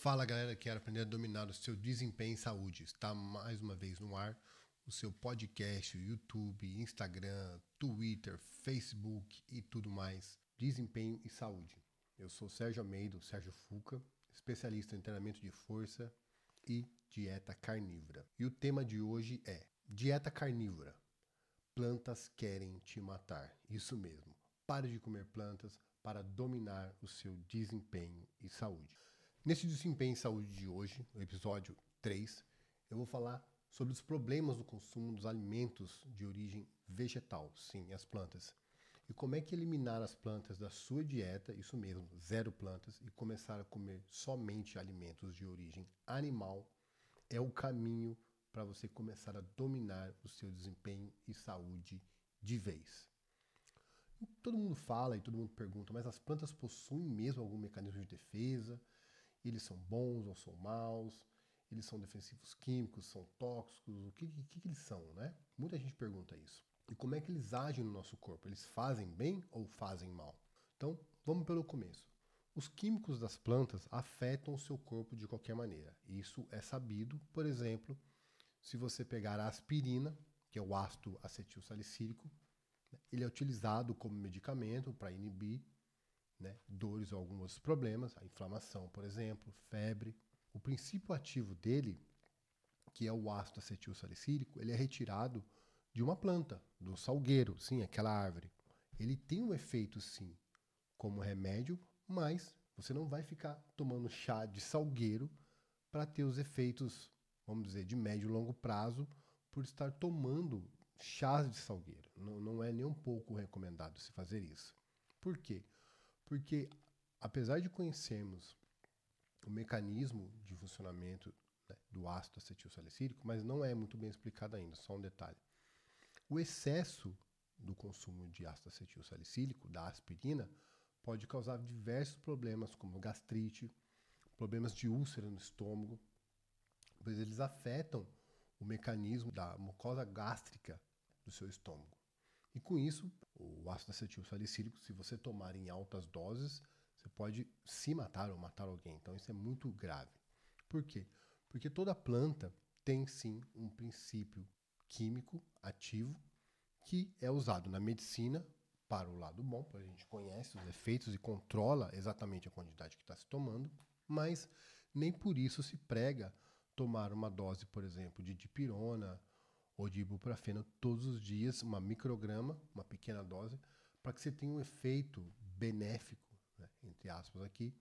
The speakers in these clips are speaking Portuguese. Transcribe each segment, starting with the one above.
Fala galera, quer aprender a dominar o seu desempenho em saúde. Está mais uma vez no ar o seu podcast, YouTube, Instagram, Twitter, Facebook e tudo mais. Desempenho e saúde. Eu sou Sérgio Almeida, Sérgio Fuca, especialista em treinamento de força e dieta carnívora. E o tema de hoje é dieta carnívora. Plantas querem te matar. Isso mesmo. Pare de comer plantas para dominar o seu desempenho e saúde. Nesse Desempenho em Saúde de hoje, no episódio 3, eu vou falar sobre os problemas do consumo dos alimentos de origem vegetal, sim, as plantas. E como é que eliminar as plantas da sua dieta, isso mesmo, zero plantas, e começar a comer somente alimentos de origem animal é o caminho para você começar a dominar o seu desempenho e saúde de vez. Todo mundo fala e todo mundo pergunta, mas as plantas possuem mesmo algum mecanismo de defesa? Eles são bons ou são maus? Eles são defensivos químicos, são tóxicos? O que, que, que eles são, né? Muita gente pergunta isso. E como é que eles agem no nosso corpo? Eles fazem bem ou fazem mal? Então, vamos pelo começo. Os químicos das plantas afetam o seu corpo de qualquer maneira. Isso é sabido, por exemplo, se você pegar a aspirina, que é o ácido acetil salicílico, né? ele é utilizado como medicamento para inibir né, dores ou alguns problemas, a inflamação, por exemplo, febre. O princípio ativo dele, que é o ácido acetil salicílico, ele é retirado de uma planta, do salgueiro, sim, aquela árvore. Ele tem um efeito, sim, como remédio, mas você não vai ficar tomando chá de salgueiro para ter os efeitos, vamos dizer, de médio e longo prazo por estar tomando chás de salgueiro. Não, não é nem um pouco recomendado se fazer isso. Por quê? Porque, apesar de conhecermos o mecanismo de funcionamento né, do ácido acetilsalicílico, mas não é muito bem explicado ainda, só um detalhe. O excesso do consumo de ácido acetilsalicílico, da aspirina, pode causar diversos problemas, como gastrite, problemas de úlcera no estômago, pois eles afetam o mecanismo da mucosa gástrica do seu estômago. E com isso, o ácido acetil salicílico, se você tomar em altas doses, você pode se matar ou matar alguém. Então isso é muito grave. Por quê? Porque toda planta tem sim um princípio químico ativo que é usado na medicina para o lado bom, porque a gente conhece os efeitos e controla exatamente a quantidade que está se tomando, mas nem por isso se prega tomar uma dose, por exemplo, de dipirona ou de ibuprofeno todos os dias, uma micrograma, uma pequena dose, para que você tenha um efeito benéfico, né, entre aspas aqui,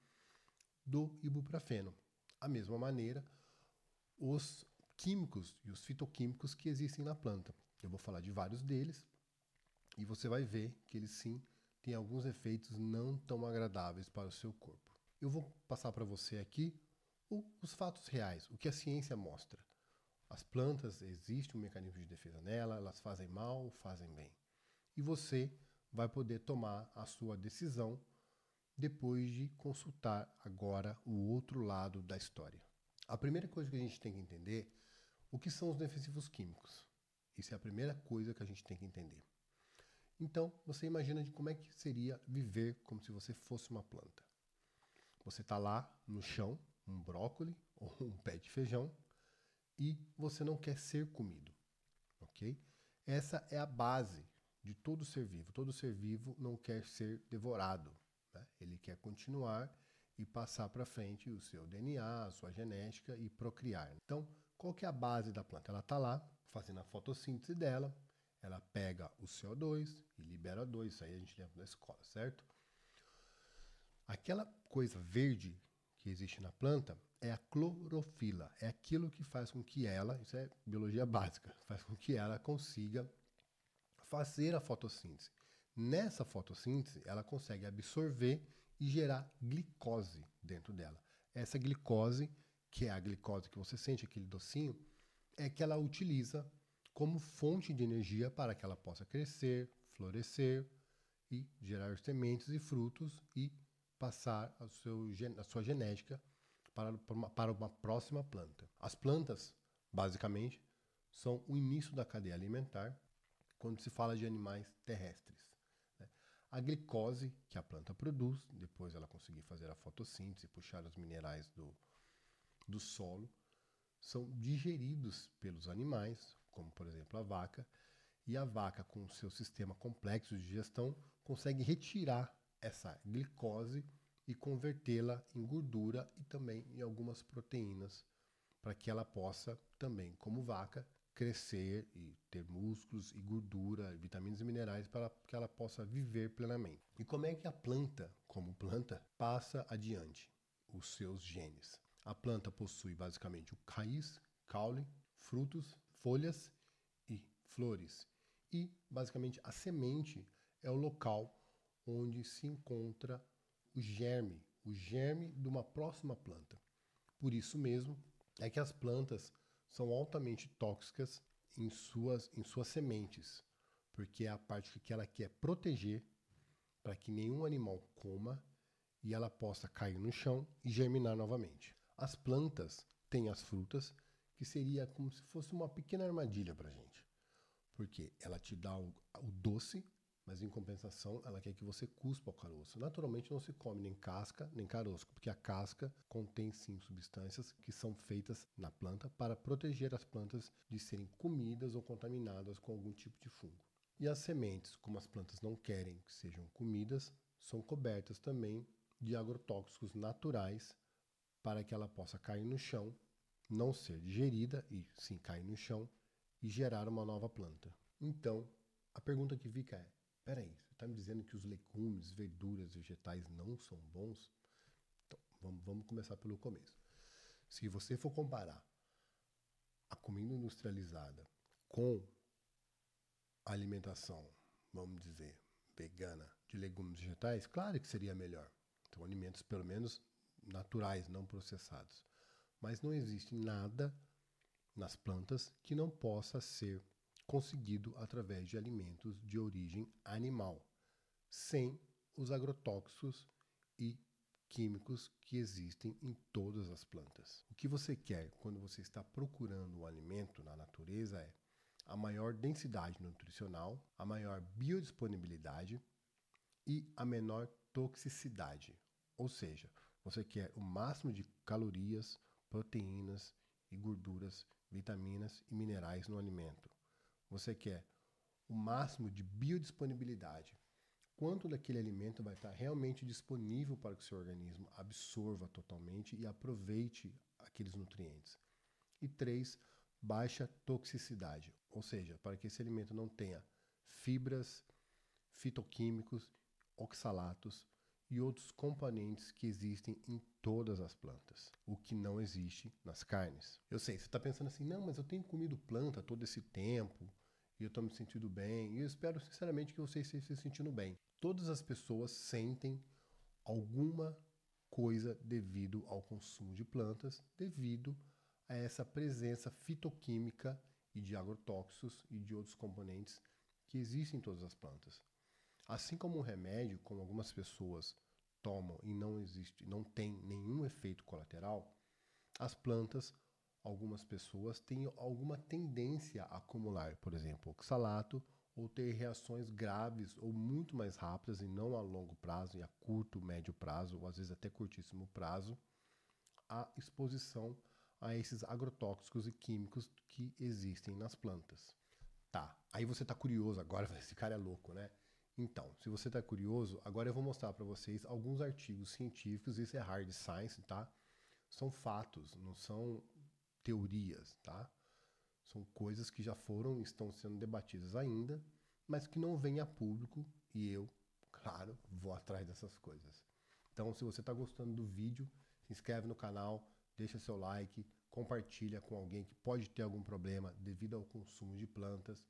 do ibuprofeno. A mesma maneira, os químicos e os fitoquímicos que existem na planta. Eu vou falar de vários deles e você vai ver que eles sim têm alguns efeitos não tão agradáveis para o seu corpo. Eu vou passar para você aqui os fatos reais, o que a ciência mostra. As plantas, existe um mecanismo de defesa nela, elas fazem mal ou fazem bem. E você vai poder tomar a sua decisão depois de consultar agora o outro lado da história. A primeira coisa que a gente tem que entender, o que são os defensivos químicos? Isso é a primeira coisa que a gente tem que entender. Então, você imagina de como é que seria viver como se você fosse uma planta. Você está lá no chão, um brócolis ou um pé de feijão, e você não quer ser comido. Ok? Essa é a base de todo ser vivo. Todo ser vivo não quer ser devorado. Né? Ele quer continuar e passar para frente o seu DNA, a sua genética e procriar. Então, qual que é a base da planta? Ela está lá fazendo a fotossíntese dela, ela pega o CO2 e libera O2, isso aí a gente lembra da escola, certo? Aquela coisa verde que existe na planta é a clorofila. É aquilo que faz com que ela, isso é biologia básica, faz com que ela consiga fazer a fotossíntese. Nessa fotossíntese, ela consegue absorver e gerar glicose dentro dela. Essa glicose, que é a glicose que você sente, aquele docinho, é que ela utiliza como fonte de energia para que ela possa crescer, florescer e gerar sementes e frutos e passar a, seu, a sua genética para, uma, para uma próxima planta. As plantas, basicamente, são o início da cadeia alimentar quando se fala de animais terrestres. Né? A glicose que a planta produz, depois ela conseguir fazer a fotossíntese, puxar os minerais do, do solo são digeridos pelos animais, como por exemplo a vaca, e a vaca, com seu sistema complexo de digestão, consegue retirar essa glicose e convertê-la em gordura e também em algumas proteínas, para que ela possa também, como vaca, crescer e ter músculos e gordura, vitaminas e minerais para que ela possa viver plenamente. E como é que a planta, como planta, passa adiante os seus genes? A planta possui basicamente o raiz, caule, frutos, folhas e flores. E basicamente a semente é o local onde se encontra o germe, o germe de uma próxima planta. Por isso mesmo é que as plantas são altamente tóxicas em suas, em suas sementes, porque é a parte que ela quer proteger para que nenhum animal coma e ela possa cair no chão e germinar novamente. As plantas têm as frutas, que seria como se fosse uma pequena armadilha para a gente, porque ela te dá o, o doce mas em compensação ela quer que você cuspa o caroço. Naturalmente não se come nem casca nem caroço, porque a casca contém sim substâncias que são feitas na planta para proteger as plantas de serem comidas ou contaminadas com algum tipo de fungo. E as sementes, como as plantas não querem que sejam comidas, são cobertas também de agrotóxicos naturais para que ela possa cair no chão, não ser digerida e sim cair no chão e gerar uma nova planta. Então, a pergunta que fica é: Peraí, você está me dizendo que os legumes, verduras, vegetais não são bons? Então, vamos, vamos começar pelo começo. Se você for comparar a comida industrializada com a alimentação, vamos dizer, vegana de legumes vegetais, claro que seria melhor. Então, alimentos pelo menos naturais, não processados. Mas não existe nada nas plantas que não possa ser conseguido através de alimentos de origem animal, sem os agrotóxicos e químicos que existem em todas as plantas. O que você quer quando você está procurando o alimento na natureza é a maior densidade nutricional, a maior biodisponibilidade e a menor toxicidade. Ou seja, você quer o máximo de calorias, proteínas e gorduras, vitaminas e minerais no alimento. Você quer o máximo de biodisponibilidade. Quanto daquele alimento vai estar realmente disponível para que o seu organismo absorva totalmente e aproveite aqueles nutrientes. E três, baixa toxicidade, ou seja, para que esse alimento não tenha fibras, fitoquímicos, oxalatos e outros componentes que existem em todas as plantas, o que não existe nas carnes. Eu sei, você está pensando assim, não, mas eu tenho comido planta todo esse tempo, e eu estou me sentindo bem. E eu espero sinceramente que vocês estejam se sentindo bem. Todas as pessoas sentem alguma coisa devido ao consumo de plantas, devido a essa presença fitoquímica e de agrotóxicos e de outros componentes que existem em todas as plantas. Assim como um remédio, como algumas pessoas tomam e não existe, não tem nenhum efeito colateral, as plantas algumas pessoas têm alguma tendência a acumular, por exemplo, oxalato ou ter reações graves ou muito mais rápidas e não a longo prazo, e a curto, médio prazo, ou às vezes até curtíssimo prazo, a exposição a esses agrotóxicos e químicos que existem nas plantas. Tá, aí você está curioso agora, esse cara é louco, né? Então, se você está curioso, agora eu vou mostrar para vocês alguns artigos científicos, isso é hard science, tá? São fatos, não são teorias, tá? São coisas que já foram, estão sendo debatidas ainda, mas que não vêm a público e eu, claro, vou atrás dessas coisas. Então, se você está gostando do vídeo, se inscreve no canal, deixa seu like, compartilha com alguém que pode ter algum problema devido ao consumo de plantas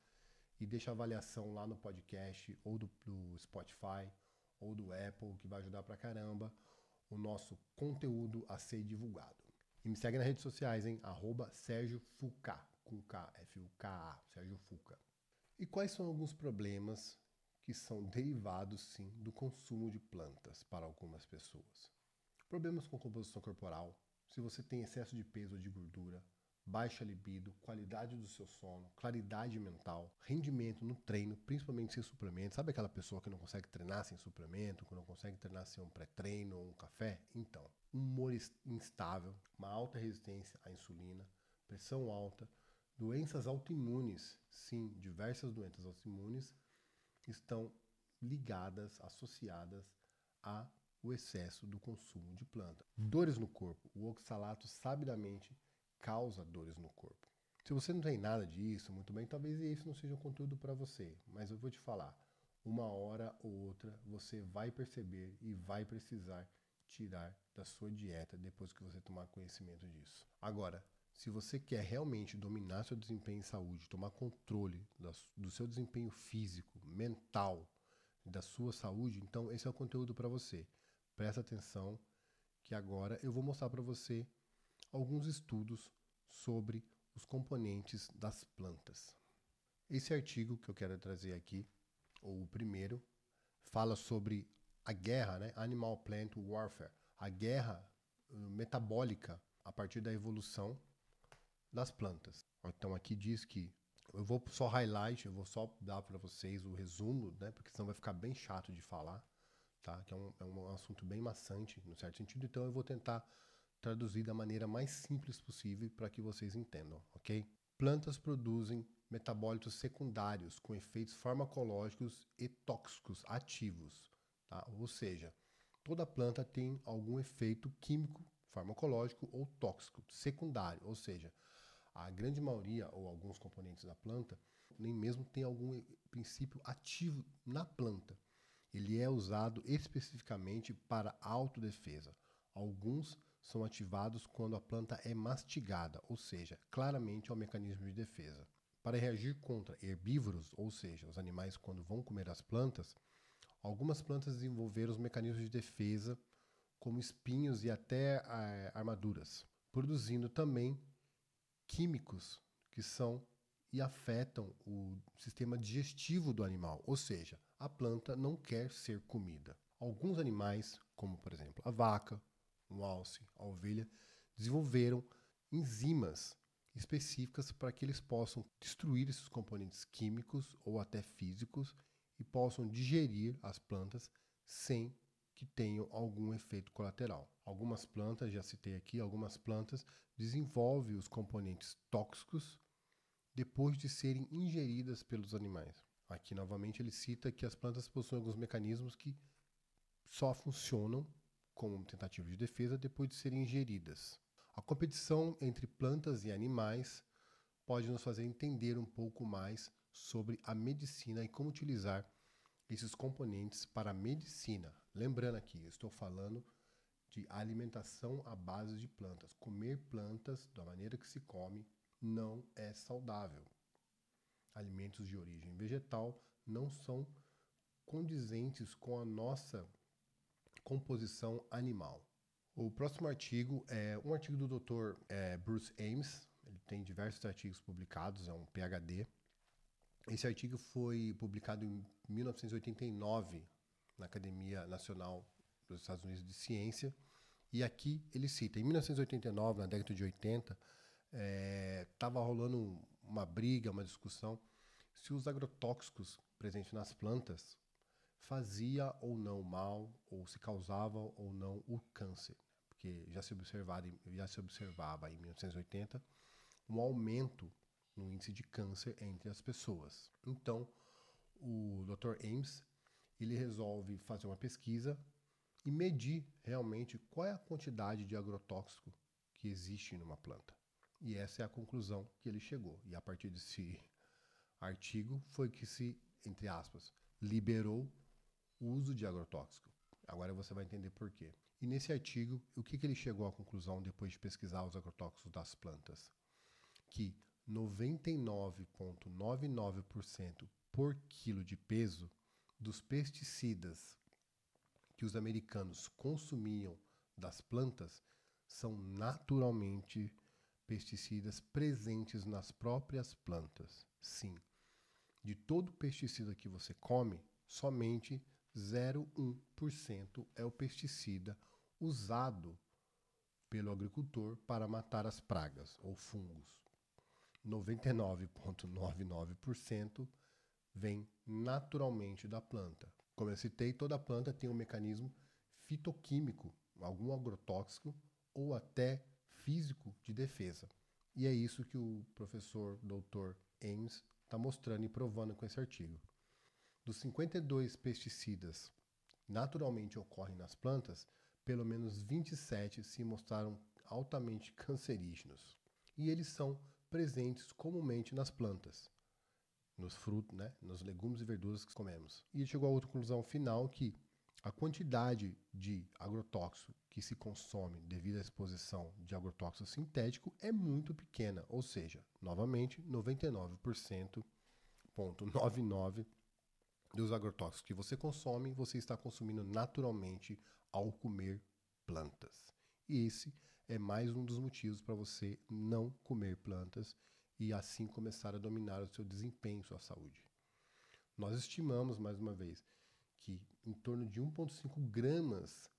e deixa avaliação lá no podcast ou do, do Spotify ou do Apple, que vai ajudar pra caramba o nosso conteúdo a ser divulgado. E me segue nas redes sociais, hein? Arroba Sérgio Fuca, com K, F-U-K-A, Sérgio Fuca. E quais são alguns problemas que são derivados, sim, do consumo de plantas para algumas pessoas? Problemas com composição corporal, se você tem excesso de peso ou de gordura, baixa libido, qualidade do seu sono, claridade mental, rendimento no treino, principalmente sem suplemento. Sabe aquela pessoa que não consegue treinar sem suplemento, que não consegue treinar sem um pré-treino ou um café? Então, humor instável, uma alta resistência à insulina, pressão alta, doenças autoimunes, sim, diversas doenças autoimunes estão ligadas, associadas a o excesso do consumo de planta. Dores no corpo. O oxalato sabidamente causa dores no corpo. Se você não tem nada disso, muito bem, talvez isso não seja um conteúdo para você, mas eu vou te falar. Uma hora ou outra você vai perceber e vai precisar tirar da sua dieta depois que você tomar conhecimento disso. Agora, se você quer realmente dominar seu desempenho em saúde, tomar controle do seu desempenho físico, mental, da sua saúde, então esse é o conteúdo para você. Presta atenção que agora eu vou mostrar para você alguns estudos sobre os componentes das plantas. Esse artigo que eu quero trazer aqui, ou o primeiro, fala sobre a guerra, né? Animal Plant Warfare, a guerra uh, metabólica a partir da evolução das plantas. Então aqui diz que eu vou só highlight, eu vou só dar para vocês o resumo, né? Porque senão vai ficar bem chato de falar, tá? Que é um, é um assunto bem maçante, no certo sentido. Então eu vou tentar traduzir da maneira mais simples possível para que vocês entendam, ok? Plantas produzem metabólitos secundários com efeitos farmacológicos e tóxicos ativos, tá? Ou seja, toda planta tem algum efeito químico, farmacológico ou tóxico secundário, ou seja, a grande maioria ou alguns componentes da planta nem mesmo tem algum princípio ativo na planta. Ele é usado especificamente para autodefesa. Alguns são ativados quando a planta é mastigada, ou seja, claramente é um mecanismo de defesa. Para reagir contra herbívoros, ou seja, os animais quando vão comer as plantas, algumas plantas desenvolveram os mecanismos de defesa, como espinhos e até é, armaduras, produzindo também químicos que são e afetam o sistema digestivo do animal, ou seja, a planta não quer ser comida. Alguns animais, como por exemplo a vaca, o alce, a ovelha, desenvolveram enzimas específicas para que eles possam destruir esses componentes químicos ou até físicos e possam digerir as plantas sem que tenham algum efeito colateral. Algumas plantas, já citei aqui, algumas plantas desenvolvem os componentes tóxicos depois de serem ingeridas pelos animais. Aqui novamente ele cita que as plantas possuem alguns mecanismos que só funcionam como tentativa de defesa depois de serem ingeridas. A competição entre plantas e animais pode nos fazer entender um pouco mais sobre a medicina e como utilizar esses componentes para a medicina. Lembrando aqui, eu estou falando de alimentação à base de plantas. Comer plantas da maneira que se come não é saudável. Alimentos de origem vegetal não são condizentes com a nossa composição animal. O próximo artigo é um artigo do Dr. É, Bruce Ames. Ele tem diversos artigos publicados, é um PhD. Esse artigo foi publicado em 1989 na Academia Nacional dos Estados Unidos de Ciência. E aqui ele cita, em 1989, na década de 80, estava é, rolando uma briga, uma discussão se os agrotóxicos presentes nas plantas fazia ou não mal, ou se causava ou não o câncer. Porque já se, observava, já se observava em 1980 um aumento no índice de câncer entre as pessoas. Então, o Dr. Ames ele resolve fazer uma pesquisa e medir realmente qual é a quantidade de agrotóxico que existe numa planta. E essa é a conclusão que ele chegou. E a partir desse artigo foi que se, entre aspas, liberou o uso de agrotóxico. Agora você vai entender por quê. E nesse artigo, o que, que ele chegou à conclusão depois de pesquisar os agrotóxicos das plantas? Que 99,99% por quilo de peso dos pesticidas que os americanos consumiam das plantas são naturalmente pesticidas presentes nas próprias plantas. Sim, de todo pesticida que você come, somente 0,1% é o pesticida usado pelo agricultor para matar as pragas ou fungos. 99,99% vem naturalmente da planta. Como eu citei, toda planta tem um mecanismo fitoquímico, algum agrotóxico ou até físico de defesa. E é isso que o professor Dr. Ames está mostrando e provando com esse artigo. Dos 52 pesticidas naturalmente ocorrem nas plantas, pelo menos 27 se mostraram altamente cancerígenos. E eles são presentes comumente nas plantas, nos frutos, né, nos legumes e verduras que comemos. E chegou outra conclusão final que a quantidade de agrotóxico que se consome devido à exposição de agrotóxico sintético é muito pequena, ou seja, novamente 99,99 dos agrotóxicos que você consome, você está consumindo naturalmente ao comer plantas. E esse é mais um dos motivos para você não comer plantas e assim começar a dominar o seu desempenho, sua saúde. Nós estimamos, mais uma vez, que em torno de 1,5 gramas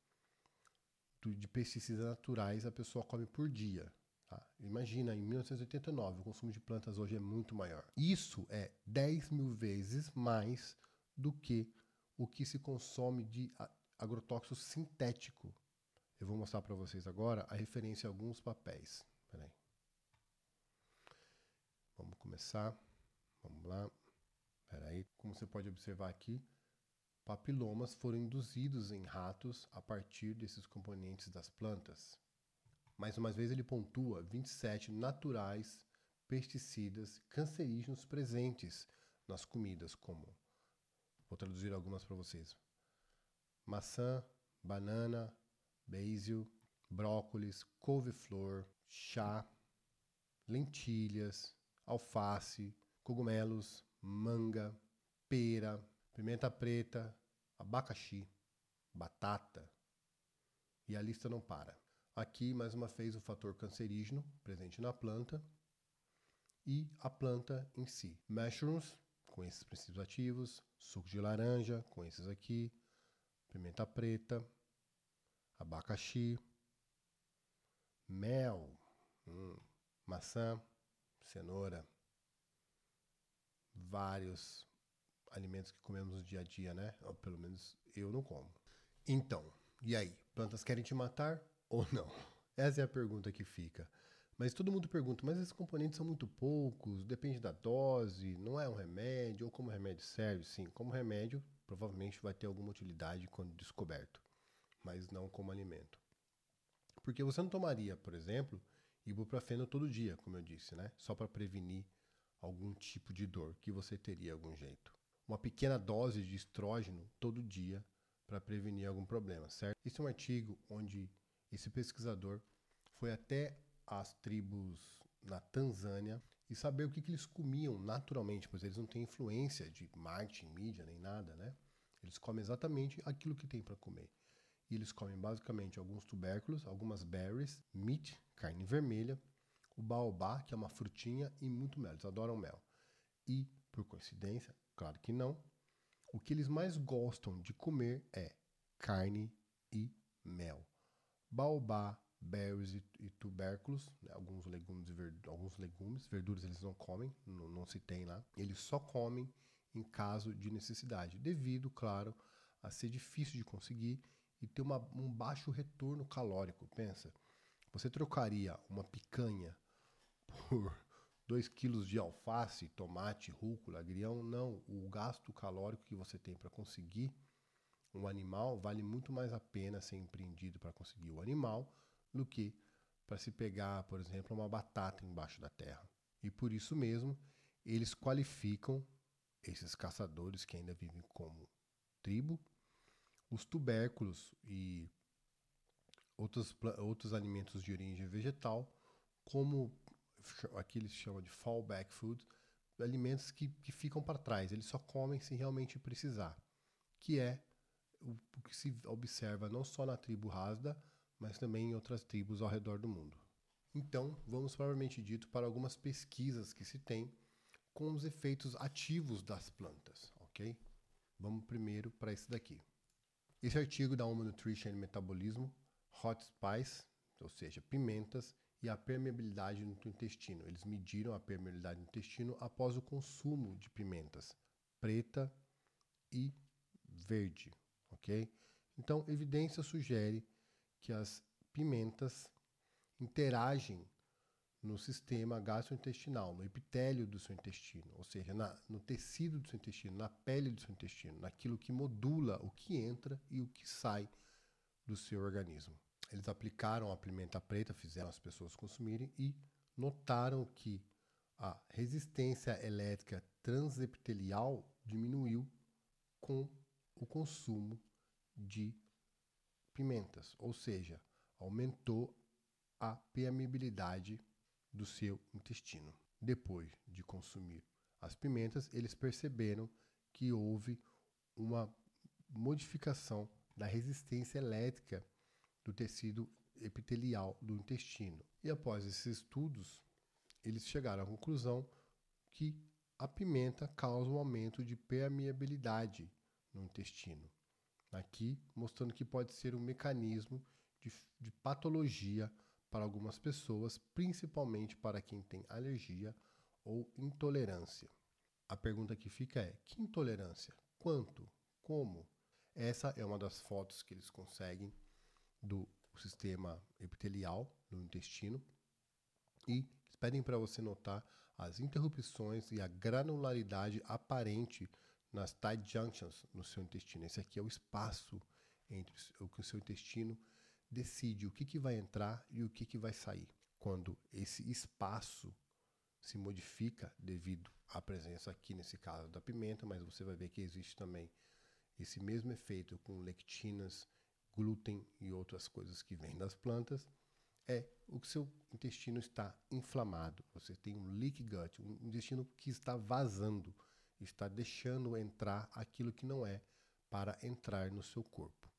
de pesticidas naturais a pessoa come por dia. Tá? Imagina, em 1989, o consumo de plantas hoje é muito maior. Isso é 10 mil vezes mais do que o que se consome de agrotóxico sintético. Eu vou mostrar para vocês agora a referência a alguns papéis. Vamos começar. Vamos lá. Peraí. Como você pode observar aqui, papilomas foram induzidos em ratos a partir desses componentes das plantas. Mais uma vez ele pontua 27 naturais pesticidas cancerígenos presentes nas comidas, como Vou traduzir algumas para vocês. Maçã, banana, basil, brócolis, couve-flor, chá, lentilhas, alface, cogumelos, manga, pera, pimenta preta, abacaxi, batata. E a lista não para. Aqui, mais uma vez, o fator cancerígeno presente na planta e a planta em si. Mushrooms, com esses princípios ativos, suco de laranja com esses aqui, pimenta preta, abacaxi, mel, hum, maçã, cenoura, vários alimentos que comemos no dia a dia, né? Ou pelo menos eu não como. Então, e aí? Plantas querem te matar ou não? Essa é a pergunta que fica. Mas todo mundo pergunta, mas esses componentes são muito poucos, depende da dose, não é um remédio, ou como remédio serve? Sim, como remédio, provavelmente vai ter alguma utilidade quando descoberto, mas não como alimento. Porque você não tomaria, por exemplo, ibuprofeno todo dia, como eu disse, né? Só para prevenir algum tipo de dor que você teria algum jeito. Uma pequena dose de estrógeno todo dia para prevenir algum problema, certo? Esse é um artigo onde esse pesquisador foi até as tribos na Tanzânia e saber o que, que eles comiam naturalmente, pois eles não têm influência de marketing, mídia, nem nada, né? Eles comem exatamente aquilo que tem para comer. E eles comem basicamente alguns tubérculos, algumas berries, meat, carne vermelha, o baobá, que é uma frutinha, e muito mel. Eles adoram mel. E, por coincidência, claro que não, o que eles mais gostam de comer é carne e mel. Baobá, berries e, e tubérculos, né, alguns legumes alguns legumes, verduras eles não comem, não, não se tem lá. Eles só comem em caso de necessidade, devido, claro, a ser difícil de conseguir e ter uma, um baixo retorno calórico. Pensa, você trocaria uma picanha por 2 quilos de alface, tomate, rúcula, agrião? Não, o gasto calórico que você tem para conseguir um animal vale muito mais a pena ser empreendido para conseguir o animal do que para se pegar, por exemplo, uma batata embaixo da terra. E por isso mesmo, eles qualificam esses caçadores que ainda vivem como tribo, os tubérculos e outros, outros alimentos de origem vegetal, como aqui eles chamam de fallback food, alimentos que, que ficam para trás, eles só comem se realmente precisar, que é o, que se observa não só na tribo Hasda, mas também em outras tribos ao redor do mundo. Então, vamos provavelmente dito para algumas pesquisas que se tem com os efeitos ativos das plantas, ok? Vamos primeiro para esse daqui. Esse artigo da Human Nutrition and Metabolismo, Hot Spice, ou seja, pimentas, e a permeabilidade no intestino. Eles mediram a permeabilidade no intestino após o consumo de pimentas preta e verde, ok? Então, evidência sugere que as pimentas interagem no sistema gastrointestinal, no epitélio do seu intestino, ou seja, na, no tecido do seu intestino, na pele do seu intestino, naquilo que modula o que entra e o que sai do seu organismo. Eles aplicaram a pimenta preta, fizeram as pessoas consumirem e notaram que a resistência elétrica transepitelial diminuiu com o consumo de pimentas, ou seja, aumentou a permeabilidade do seu intestino. Depois de consumir as pimentas, eles perceberam que houve uma modificação da resistência elétrica do tecido epitelial do intestino. E após esses estudos, eles chegaram à conclusão que a pimenta causa um aumento de permeabilidade no intestino. Aqui mostrando que pode ser um mecanismo de, de patologia para algumas pessoas, principalmente para quem tem alergia ou intolerância. A pergunta que fica é: que intolerância? Quanto? Como? Essa é uma das fotos que eles conseguem do sistema epitelial no intestino e eles pedem para você notar as interrupções e a granularidade aparente nas tight junctions no seu intestino. Esse aqui é o espaço entre o que o seu intestino decide o que, que vai entrar e o que, que vai sair. Quando esse espaço se modifica devido à presença aqui, nesse caso, da pimenta, mas você vai ver que existe também esse mesmo efeito com lectinas, glúten e outras coisas que vêm das plantas, é o que seu intestino está inflamado. Você tem um leak gut, um intestino que está vazando, está deixando entrar aquilo que não é para entrar no seu corpo.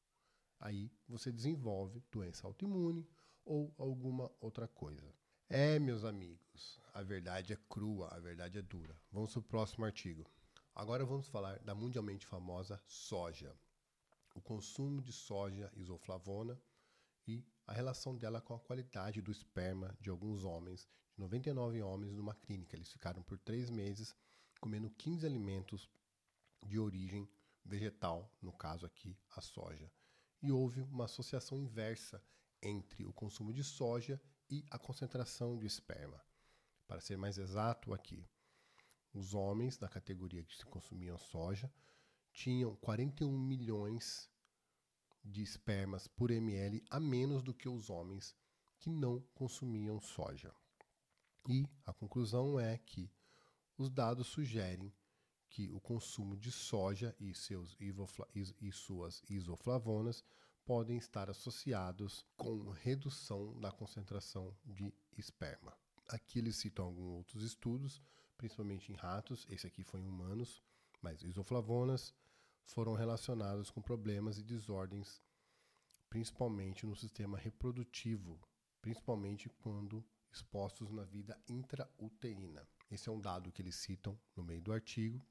Aí você desenvolve doença autoimune ou alguma outra coisa. É, meus amigos, a verdade é crua, a verdade é dura. Vamos para o próximo artigo. Agora vamos falar da mundialmente famosa soja. O consumo de soja isoflavona e a relação dela com a qualidade do esperma de alguns homens, de 99 homens numa clínica. Eles ficaram por três meses comendo 15 alimentos de origem vegetal, no caso aqui a soja e houve uma associação inversa entre o consumo de soja e a concentração de esperma. Para ser mais exato aqui, os homens da categoria que consumiam soja tinham 41 milhões de espermas por ml a menos do que os homens que não consumiam soja. E a conclusão é que os dados sugerem que o consumo de soja e, seus e suas isoflavonas podem estar associados com redução da concentração de esperma. Aqui eles citam alguns outros estudos, principalmente em ratos, esse aqui foi em humanos, mas isoflavonas foram relacionados com problemas e desordens, principalmente no sistema reprodutivo, principalmente quando expostos na vida intrauterina. Esse é um dado que eles citam no meio do artigo,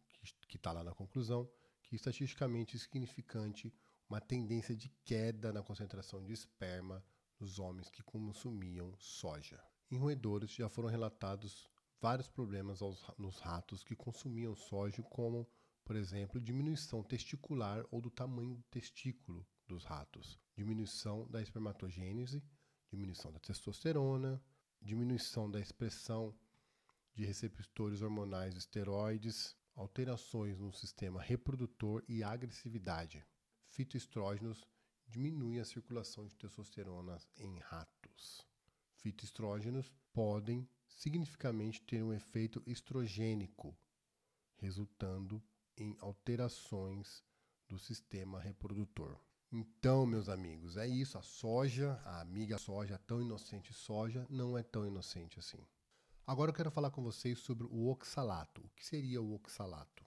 que está lá na conclusão, que estatisticamente significante uma tendência de queda na concentração de esperma nos homens que consumiam soja. Em roedores já foram relatados vários problemas aos, nos ratos que consumiam soja, como, por exemplo, diminuição testicular ou do tamanho do testículo dos ratos, diminuição da espermatogênese, diminuição da testosterona, diminuição da expressão de receptores hormonais esteroides, alterações no sistema reprodutor e agressividade. Fitoestrógenos diminuem a circulação de testosterona em ratos. Fitoestrógenos podem significativamente ter um efeito estrogênico, resultando em alterações do sistema reprodutor. Então, meus amigos, é isso. A soja, a amiga soja, tão inocente soja, não é tão inocente assim. Agora eu quero falar com vocês sobre o oxalato. O que seria o oxalato?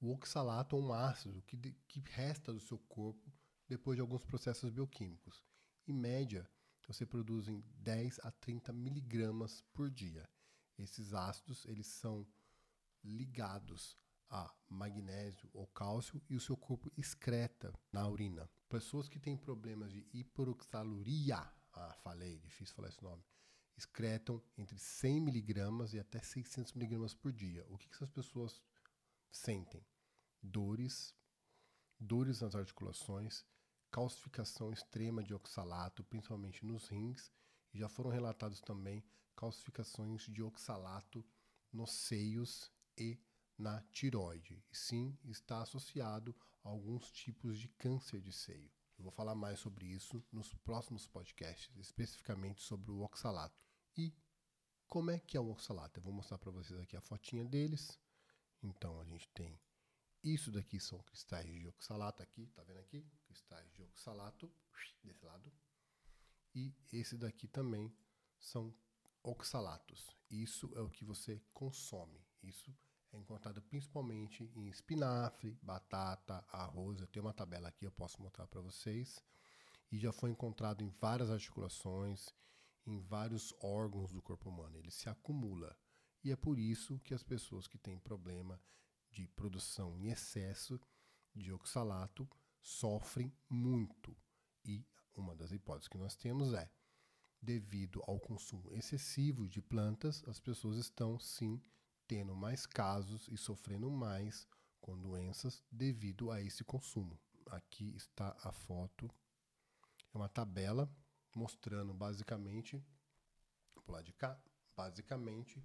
O oxalato é um ácido que, de, que resta do seu corpo depois de alguns processos bioquímicos. Em média, você produz em 10 a 30 miligramas por dia. Esses ácidos eles são ligados a magnésio ou cálcio e o seu corpo excreta na urina. Pessoas que têm problemas de hiperoxaluria, ah, falei, difícil falar esse nome, excretam entre 100 miligramas e até 600 miligramas por dia. O que, essas pessoas sentem? Dores, dores nas articulações, calcificação extrema de oxalato, principalmente nos rins, e já foram relatados também calcificações de oxalato nos seios e na tiroide. E sim, está associado a alguns tipos de câncer de seio. Eu vou falar mais sobre isso nos próximos podcasts, especificamente sobre o oxalato. E como é que é o oxalato? Eu vou mostrar para vocês aqui a fotinha deles. Então a gente tem isso daqui são cristais de oxalato aqui, tá vendo aqui? Cristais de oxalato desse lado. E esse daqui também são oxalatos. Isso é o que você consome. Isso é encontrado principalmente em espinafre, batata, arroz. Eu tenho uma tabela aqui, eu posso mostrar para vocês. E já foi encontrado em várias articulações, em vários órgãos do corpo humano. Ele se acumula. E é por isso que as pessoas que têm problema de produção em excesso de oxalato sofrem muito. E uma das hipóteses que nós temos é, devido ao consumo excessivo de plantas, as pessoas estão sim tendo mais casos e sofrendo mais com doenças devido a esse consumo. Aqui está a foto, é uma tabela mostrando basicamente, vou lá de cá, basicamente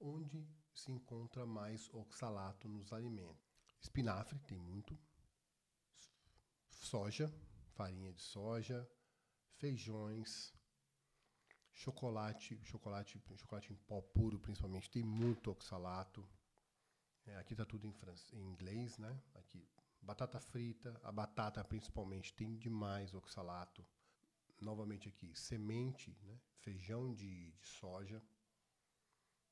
onde se encontra mais oxalato nos alimentos. Espinafre tem muito, soja, farinha de soja, feijões, chocolate, chocolate, chocolate em pó puro, principalmente, tem muito oxalato. É, aqui está tudo em, francês, em inglês, né? Aqui, batata frita, a batata principalmente tem demais oxalato. Novamente aqui, semente, né? feijão de, de soja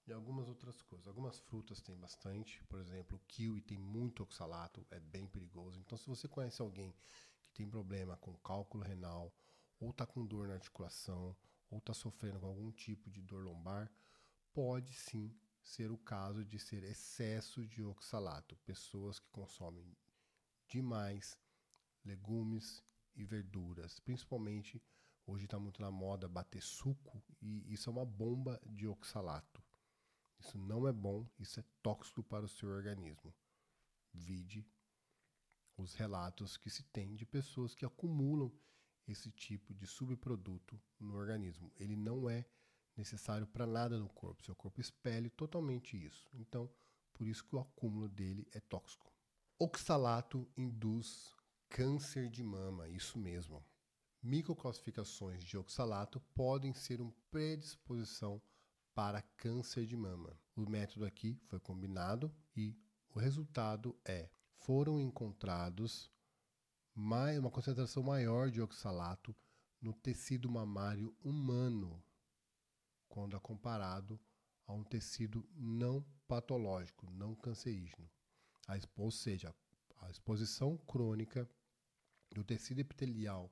e algumas outras coisas. Algumas frutas têm bastante, por exemplo, o kiwi tem muito oxalato, é bem perigoso. Então, se você conhece alguém que tem problema com cálculo renal, ou está com dor na articulação, ou está sofrendo com algum tipo de dor lombar, pode sim ser o caso de ser excesso de oxalato. Pessoas que consomem demais legumes e verduras, principalmente hoje está muito na moda bater suco e isso é uma bomba de oxalato. Isso não é bom, isso é tóxico para o seu organismo. Vide os relatos que se tem de pessoas que acumulam esse tipo de subproduto no organismo. Ele não é necessário para nada no corpo. Seu corpo expele totalmente isso. Então, por isso que o acúmulo dele é tóxico. Oxalato induz câncer de mama, isso mesmo. Microclassificações de oxalato podem ser uma predisposição para câncer de mama. O método aqui foi combinado e o resultado é: foram encontrados mais, uma concentração maior de oxalato no tecido mamário humano, quando é comparado a um tecido não patológico, não cancerígeno. ou seja, a exposição crônica do tecido epitelial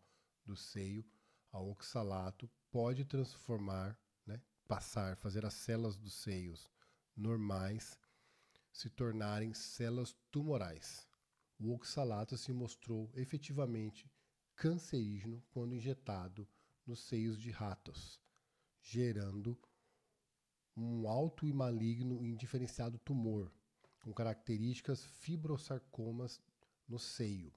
do seio ao oxalato pode transformar passar, fazer as células dos seios normais se tornarem células tumorais. O oxalato se mostrou efetivamente cancerígeno quando injetado nos seios de ratos, gerando um alto e maligno e indiferenciado tumor, com características fibrosarcomas no seio.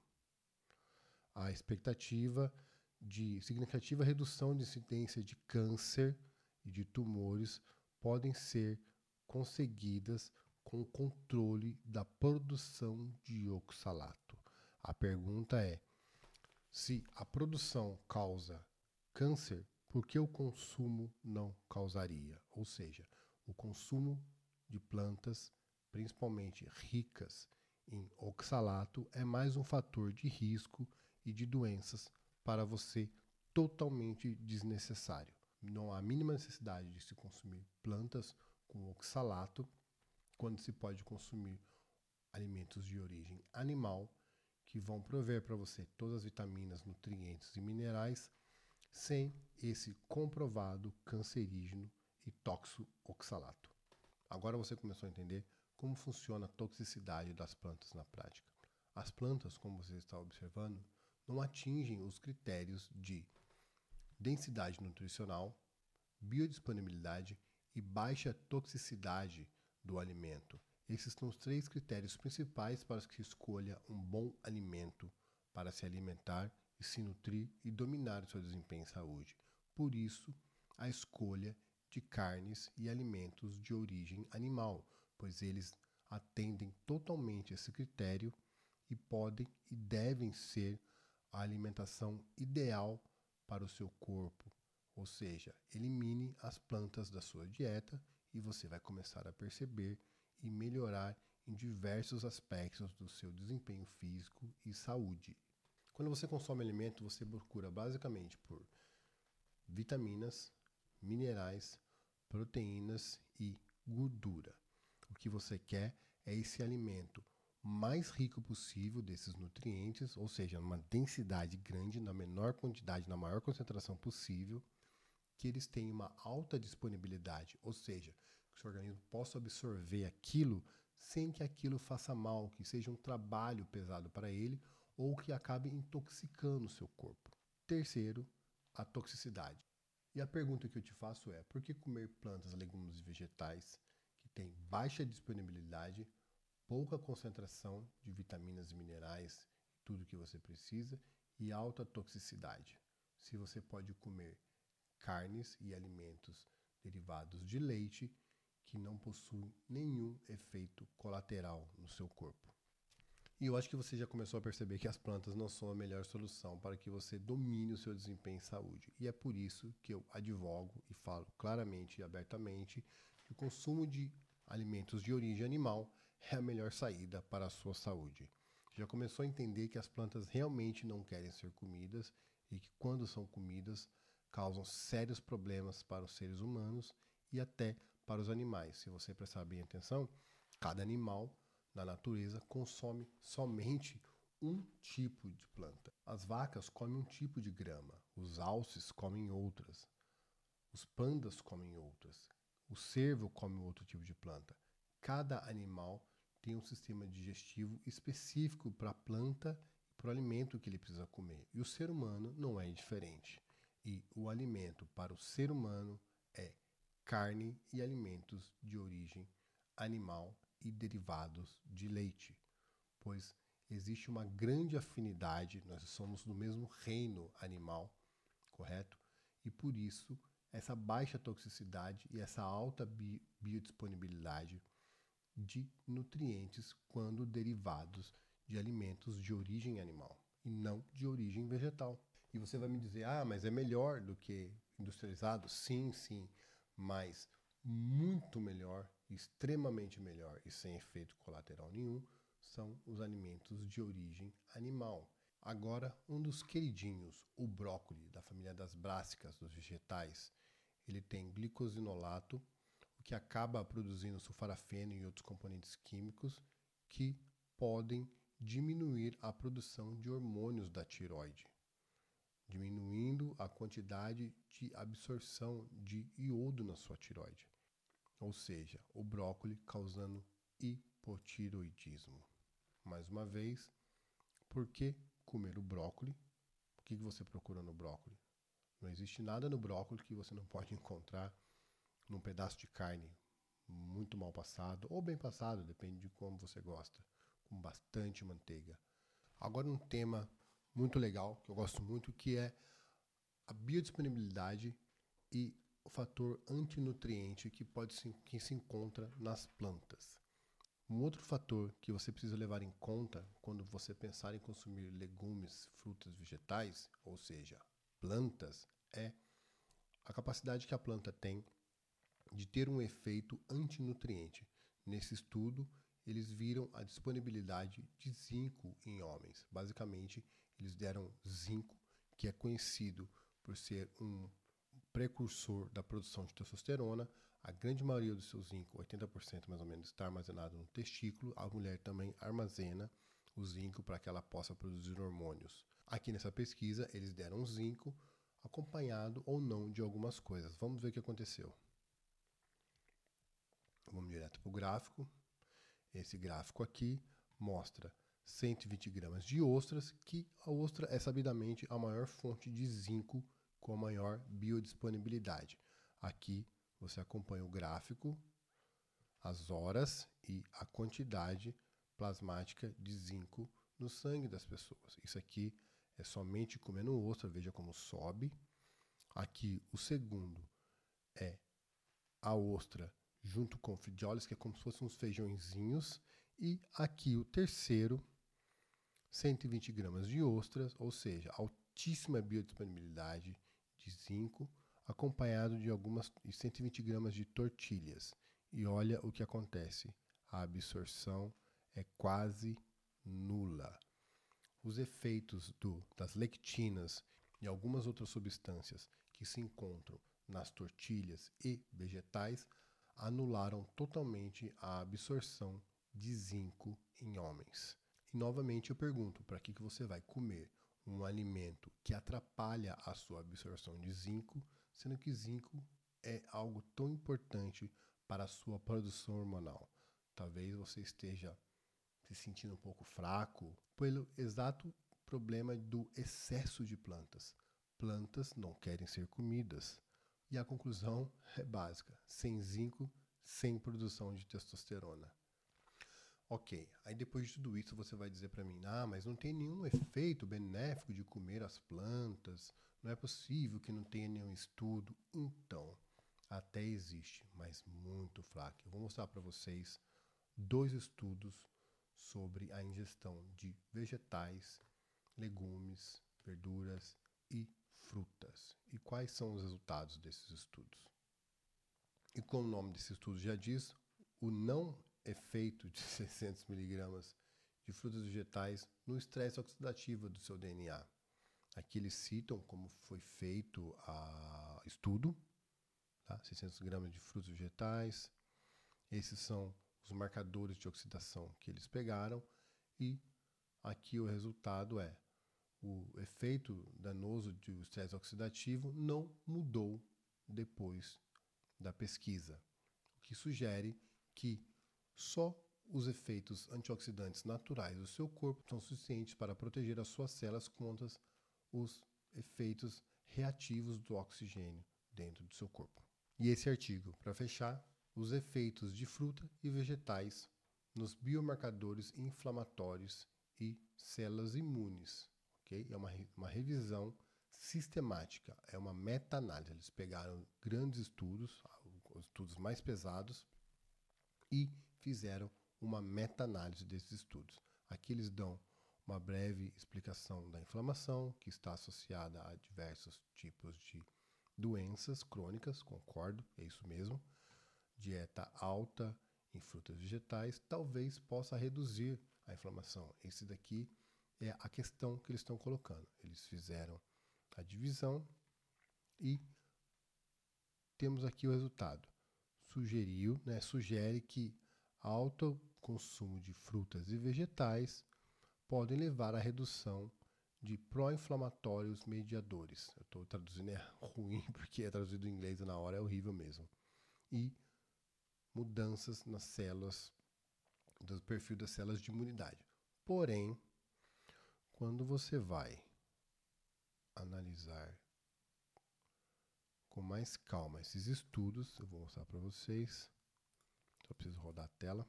A expectativa de significativa redução de incidência de câncer e de tumores podem ser conseguidas com o controle da produção de oxalato. A pergunta é: se a produção causa câncer, por que o consumo não causaria? Ou seja, o consumo de plantas, principalmente ricas em oxalato, é mais um fator de risco e de doenças para você totalmente desnecessário não há a mínima necessidade de se consumir plantas com oxalato quando se pode consumir alimentos de origem animal que vão prover para você todas as vitaminas, nutrientes e minerais sem esse comprovado cancerígeno e tóxico oxalato. Agora você começou a entender como funciona a toxicidade das plantas na prática. As plantas, como você está observando, não atingem os critérios de densidade nutricional, biodisponibilidade e baixa toxicidade do alimento. Esses são os três critérios principais para que se escolha um bom alimento para se alimentar e se nutrir e dominar o seu desempenho em saúde. Por isso, a escolha de carnes e alimentos de origem animal, pois eles atendem totalmente esse critério e podem e devem ser a alimentação ideal para o seu corpo. Ou seja, elimine as plantas da sua dieta e você vai começar a perceber e melhorar em diversos aspectos do seu desempenho físico e saúde. Quando você consome alimento, você procura basicamente por vitaminas, minerais, proteínas e gordura. O que você quer é esse alimento mais rico possível desses nutrientes, ou seja, uma densidade grande, na menor quantidade, na maior concentração possível, que eles tenham uma alta disponibilidade, ou seja, que o seu organismo possa absorver aquilo sem que aquilo faça mal, que seja um trabalho pesado para ele ou que acabe intoxicando o seu corpo. Terceiro, a toxicidade. E a pergunta que eu te faço é: por que comer plantas, legumes e vegetais que têm baixa disponibilidade, pouca concentração de vitaminas e minerais, tudo que você precisa, e alta toxicidade? Se você pode comer carnes e alimentos derivados de leite que não possuem nenhum efeito colateral no seu corpo. E eu acho que você já começou a perceber que as plantas não são a melhor solução para que você domine o seu desempenho em saúde. E é por isso que eu advogo e falo claramente e abertamente que o consumo de alimentos de origem animal é a melhor saída para a sua saúde. Já começou a entender que as plantas realmente não querem ser comidas e que quando são comidas causam sérios problemas para os seres humanos e até para os animais. Se você prestar bem atenção, cada animal na natureza consome somente um tipo de planta. As vacas comem um tipo de grama, os alces comem outras, os pandas comem outras, o cervo come outro tipo de planta. Cada animal tem um sistema digestivo específico para a planta e para o alimento que ele precisa comer. E o ser humano não é diferente. E o alimento para o ser humano é carne e alimentos de origem animal e derivados de leite, pois existe uma grande afinidade, nós somos do mesmo reino animal, correto? E por isso, essa baixa toxicidade e essa alta bi biodisponibilidade de nutrientes quando derivados de alimentos de origem animal e não de origem vegetal. E você vai me dizer, ah, mas é melhor do que industrializado? Sim, sim, mas muito melhor, extremamente melhor e sem efeito colateral nenhum são os alimentos de origem animal. Agora, um dos queridinhos, o brócolis, da família das brássicas, dos vegetais, ele tem glicosinolato, o que acaba produzindo sulfarafeno e outros componentes químicos que podem diminuir a produção de hormônios da tiroide diminuindo a quantidade de absorção de iodo na sua tiroide. Ou seja, o brócolis causando hipotiroidismo. Mais uma vez, por que comer o brócolis? O que você procura no brócolis? Não existe nada no brócolis que você não pode encontrar num pedaço de carne muito mal passado ou bem passado, depende de como você gosta, com bastante manteiga. Agora um tema muito legal, que eu gosto muito, que é a biodisponibilidade e o fator antinutriente que pode se, que se encontra nas plantas. Um outro fator que você precisa levar em conta quando você pensar em consumir legumes, frutas, vegetais, ou seja, plantas, é a capacidade que a planta tem de ter um efeito antinutriente. Nesse estudo, eles viram a disponibilidade de zinco em homens. Basicamente, eles deram zinco, que é conhecido por ser um precursor da produção de testosterona. A grande maioria do seu zinco, 80% mais ou menos, está armazenado no testículo. A mulher também armazena o zinco para que ela possa produzir hormônios. Aqui nessa pesquisa, eles deram zinco acompanhado ou não de algumas coisas. Vamos ver o que aconteceu. Vamos direto para o gráfico. Esse gráfico aqui mostra 120 gramas de ostras, que a ostra é sabidamente a maior fonte de zinco com a maior biodisponibilidade. Aqui você acompanha o gráfico, as horas e a quantidade plasmática de zinco no sangue das pessoas. Isso aqui é somente comendo ostra, veja como sobe. Aqui o segundo é a ostra junto com fridioles, que é como se fossem uns feijõezinhos. E aqui o terceiro, 120 gramas de ostras, ou seja, altíssima biodisponibilidade de zinco, acompanhado de algumas 120 gramas de tortilhas. E olha o que acontece: a absorção é quase nula. Os efeitos do, das lectinas e algumas outras substâncias que se encontram nas tortilhas e vegetais anularam totalmente a absorção de zinco em homens. E novamente eu pergunto: para que, que você vai comer um alimento que atrapalha a sua absorção de zinco, sendo que zinco é algo tão importante para a sua produção hormonal? Talvez você esteja se sentindo um pouco fraco pelo exato problema do excesso de plantas. Plantas não querem ser comidas. E a conclusão é básica: sem zinco, sem produção de testosterona. Ok, aí depois de tudo isso você vai dizer para mim: ah, mas não tem nenhum efeito benéfico de comer as plantas, não é possível que não tenha nenhum estudo. Então, até existe, mas muito fraco. Eu vou mostrar para vocês dois estudos sobre a ingestão de vegetais, legumes, verduras e frutas. E quais são os resultados desses estudos? E como o nome desse estudo já diz, o não efeito de 600 miligramas de frutas vegetais no estresse oxidativo do seu DNA. Aqui eles citam como foi feito o estudo, tá? 600 gramas de frutas vegetais. Esses são os marcadores de oxidação que eles pegaram e aqui o resultado é o efeito danoso do estresse oxidativo não mudou depois da pesquisa, o que sugere que só os efeitos antioxidantes naturais do seu corpo são suficientes para proteger as suas células contra os efeitos reativos do oxigênio dentro do seu corpo. E esse artigo, para fechar, os efeitos de fruta e vegetais nos biomarcadores inflamatórios e células imunes. É uma, uma revisão sistemática, é uma meta-análise. Eles pegaram grandes estudos, os estudos mais pesados, e fizeram uma meta-análise desses estudos. Aqui eles dão uma breve explicação da inflamação, que está associada a diversos tipos de doenças crônicas, concordo, é isso mesmo dieta alta em frutas vegetais talvez possa reduzir a inflamação. Esse daqui é a questão que eles estão colocando. Eles fizeram a divisão e temos aqui o resultado. Sugeriu, né, sugere que alto consumo de frutas e vegetais podem levar à redução de pró-inflamatórios mediadores. Eu estou traduzindo é ruim porque é traduzido em inglês na hora é horrível mesmo. E mudanças nas células, do perfil das células de imunidade. Porém, quando você vai analisar com mais calma esses estudos, eu vou mostrar para vocês. Só preciso rodar a tela.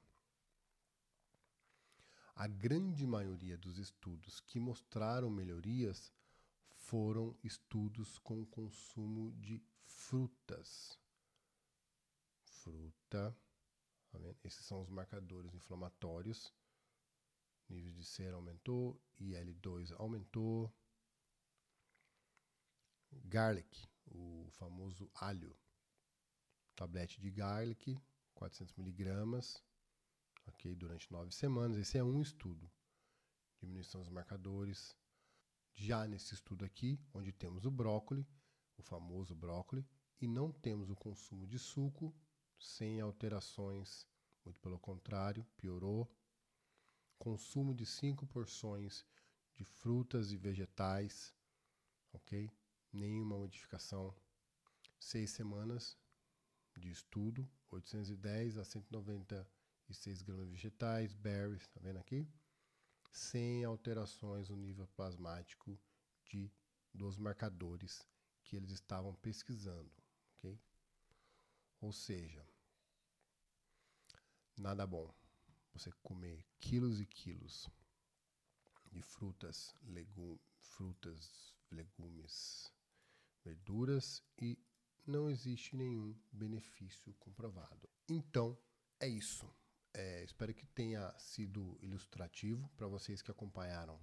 A grande maioria dos estudos que mostraram melhorias foram estudos com consumo de frutas fruta. Tá Esses são os marcadores inflamatórios. Nível de cera aumentou, IL2 aumentou. Garlic, o famoso alho. Tablete de garlic, 400 miligramas, ok, durante nove semanas. Esse é um estudo. Diminuição dos marcadores. Já nesse estudo aqui, onde temos o brócolis, o famoso brócolis, e não temos o consumo de suco, sem alterações, muito pelo contrário, piorou. Consumo de 5 porções de frutas e vegetais, ok? Nenhuma modificação. Seis semanas de estudo, 810 a 196 gramas de vegetais, berries, tá vendo aqui? Sem alterações no nível plasmático de dos marcadores que eles estavam pesquisando, ok? Ou seja, nada bom você comer quilos e quilos de frutas, legum, frutas, legumes, verduras e não existe nenhum benefício comprovado. Então, é isso. É, espero que tenha sido ilustrativo para vocês que acompanharam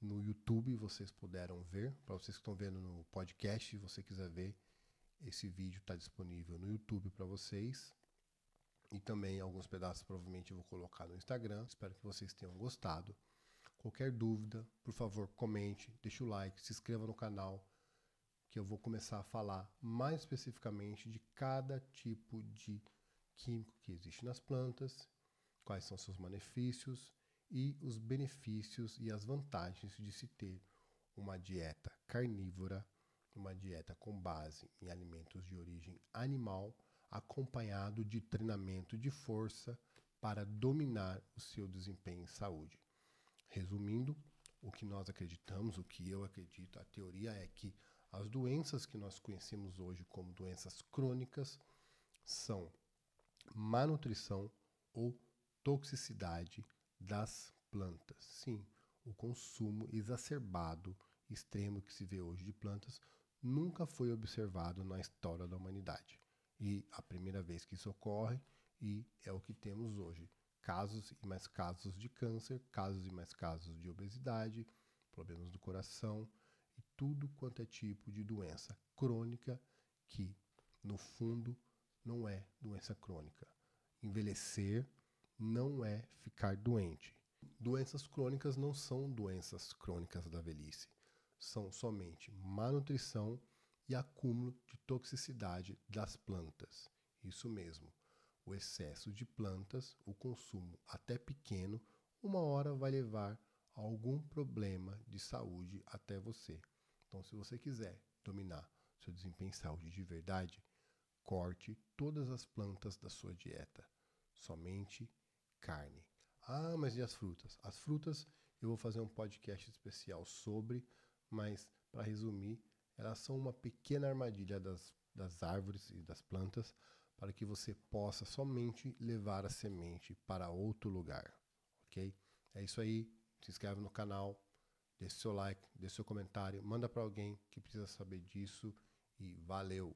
no YouTube, vocês puderam ver. Para vocês que estão vendo no podcast, se você quiser ver, esse vídeo está disponível no YouTube para vocês. E também alguns pedaços provavelmente eu vou colocar no Instagram. Espero que vocês tenham gostado. Qualquer dúvida, por favor, comente, deixe o like, se inscreva no canal, que eu vou começar a falar mais especificamente de cada tipo de químico que existe nas plantas, quais são seus benefícios e os benefícios e as vantagens de se ter uma dieta carnívora, uma dieta com base em alimentos de origem animal, acompanhado de treinamento de força para dominar o seu desempenho em saúde. Resumindo, o que nós acreditamos, o que eu acredito, a teoria é que as doenças que nós conhecemos hoje como doenças crônicas são má nutrição ou toxicidade das plantas. Sim, o consumo exacerbado, extremo que se vê hoje de plantas nunca foi observado na história da humanidade. E a primeira vez que isso ocorre e é o que temos hoje. Casos e mais casos de câncer, casos e mais casos de obesidade, problemas do coração e tudo quanto é tipo de doença crônica que, no fundo, não é doença crônica. Envelhecer não é ficar doente. Doenças crônicas não são doenças crônicas da velhice. São somente má nutrição e acúmulo de toxicidade das plantas. Isso mesmo. O excesso de plantas, o consumo até pequeno, uma hora vai levar a algum problema de saúde até você. Então, se você quiser dominar seu desempenho em saúde de verdade, corte todas as plantas da sua dieta. Somente carne. Ah, mas e as frutas? As frutas eu vou fazer um podcast especial sobre, mas para resumir, elas são uma pequena armadilha das, das árvores e das plantas para que você possa somente levar a semente para outro lugar, ok? É isso aí. Se inscreve no canal, deixe seu like, deixe seu comentário, manda para alguém que precisa saber disso e valeu!